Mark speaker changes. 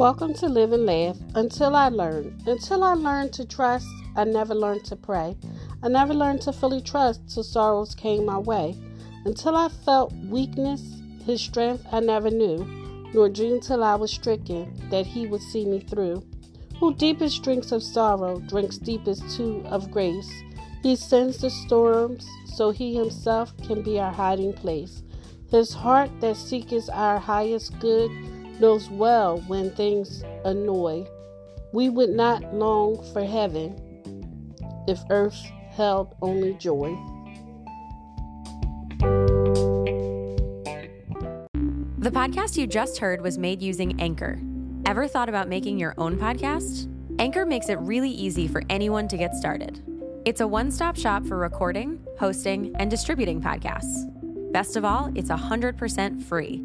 Speaker 1: Welcome to Live and Laugh. Until I learned. Until I learned to trust, I never learned to pray. I never learned to fully trust till sorrows came my way. Until I felt weakness, his strength I never knew, nor dreamed till I was stricken that he would see me through. Who deepest drinks of sorrow, drinks deepest too of grace. He sends the storms so he himself can be our hiding place. His heart that seeketh our highest good knows well when things annoy. We would not long for heaven if earth held only joy.
Speaker 2: The podcast you just heard was made using Anchor. Ever thought about making your own podcast? Anchor makes it really easy for anyone to get started. It's a one stop shop for recording, hosting, and distributing podcasts. Best of all, it's 100% free.